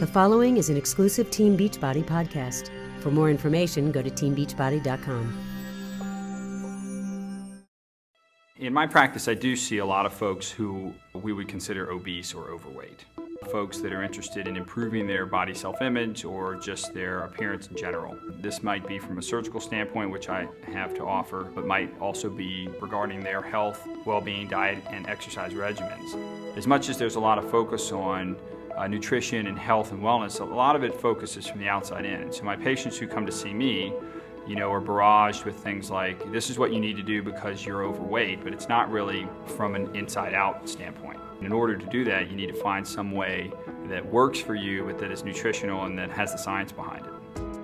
The following is an exclusive Team Beachbody podcast. For more information, go to teambeachbody.com. In my practice, I do see a lot of folks who we would consider obese or overweight. Folks that are interested in improving their body self image or just their appearance in general. This might be from a surgical standpoint, which I have to offer, but might also be regarding their health, well being, diet, and exercise regimens. As much as there's a lot of focus on uh, nutrition and health and wellness, a lot of it focuses from the outside in. So my patients who come to see me, you know, are barraged with things like, this is what you need to do because you're overweight, but it's not really from an inside out standpoint. And in order to do that, you need to find some way that works for you, but that is nutritional and that has the science behind it.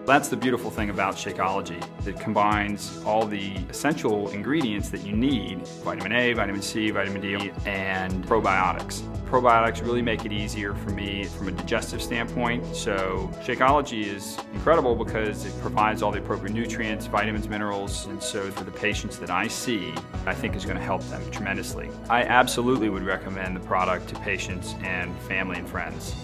That's the beautiful thing about Shakeology. It combines all the essential ingredients that you need, vitamin A, vitamin C, vitamin D, and probiotics. Probiotics really make it easier for me from a digestive standpoint. So Shakeology is incredible because it provides all the appropriate nutrients, vitamins, minerals, and so for the patients that I see, I think is going to help them tremendously. I absolutely would recommend the product to patients and family and friends.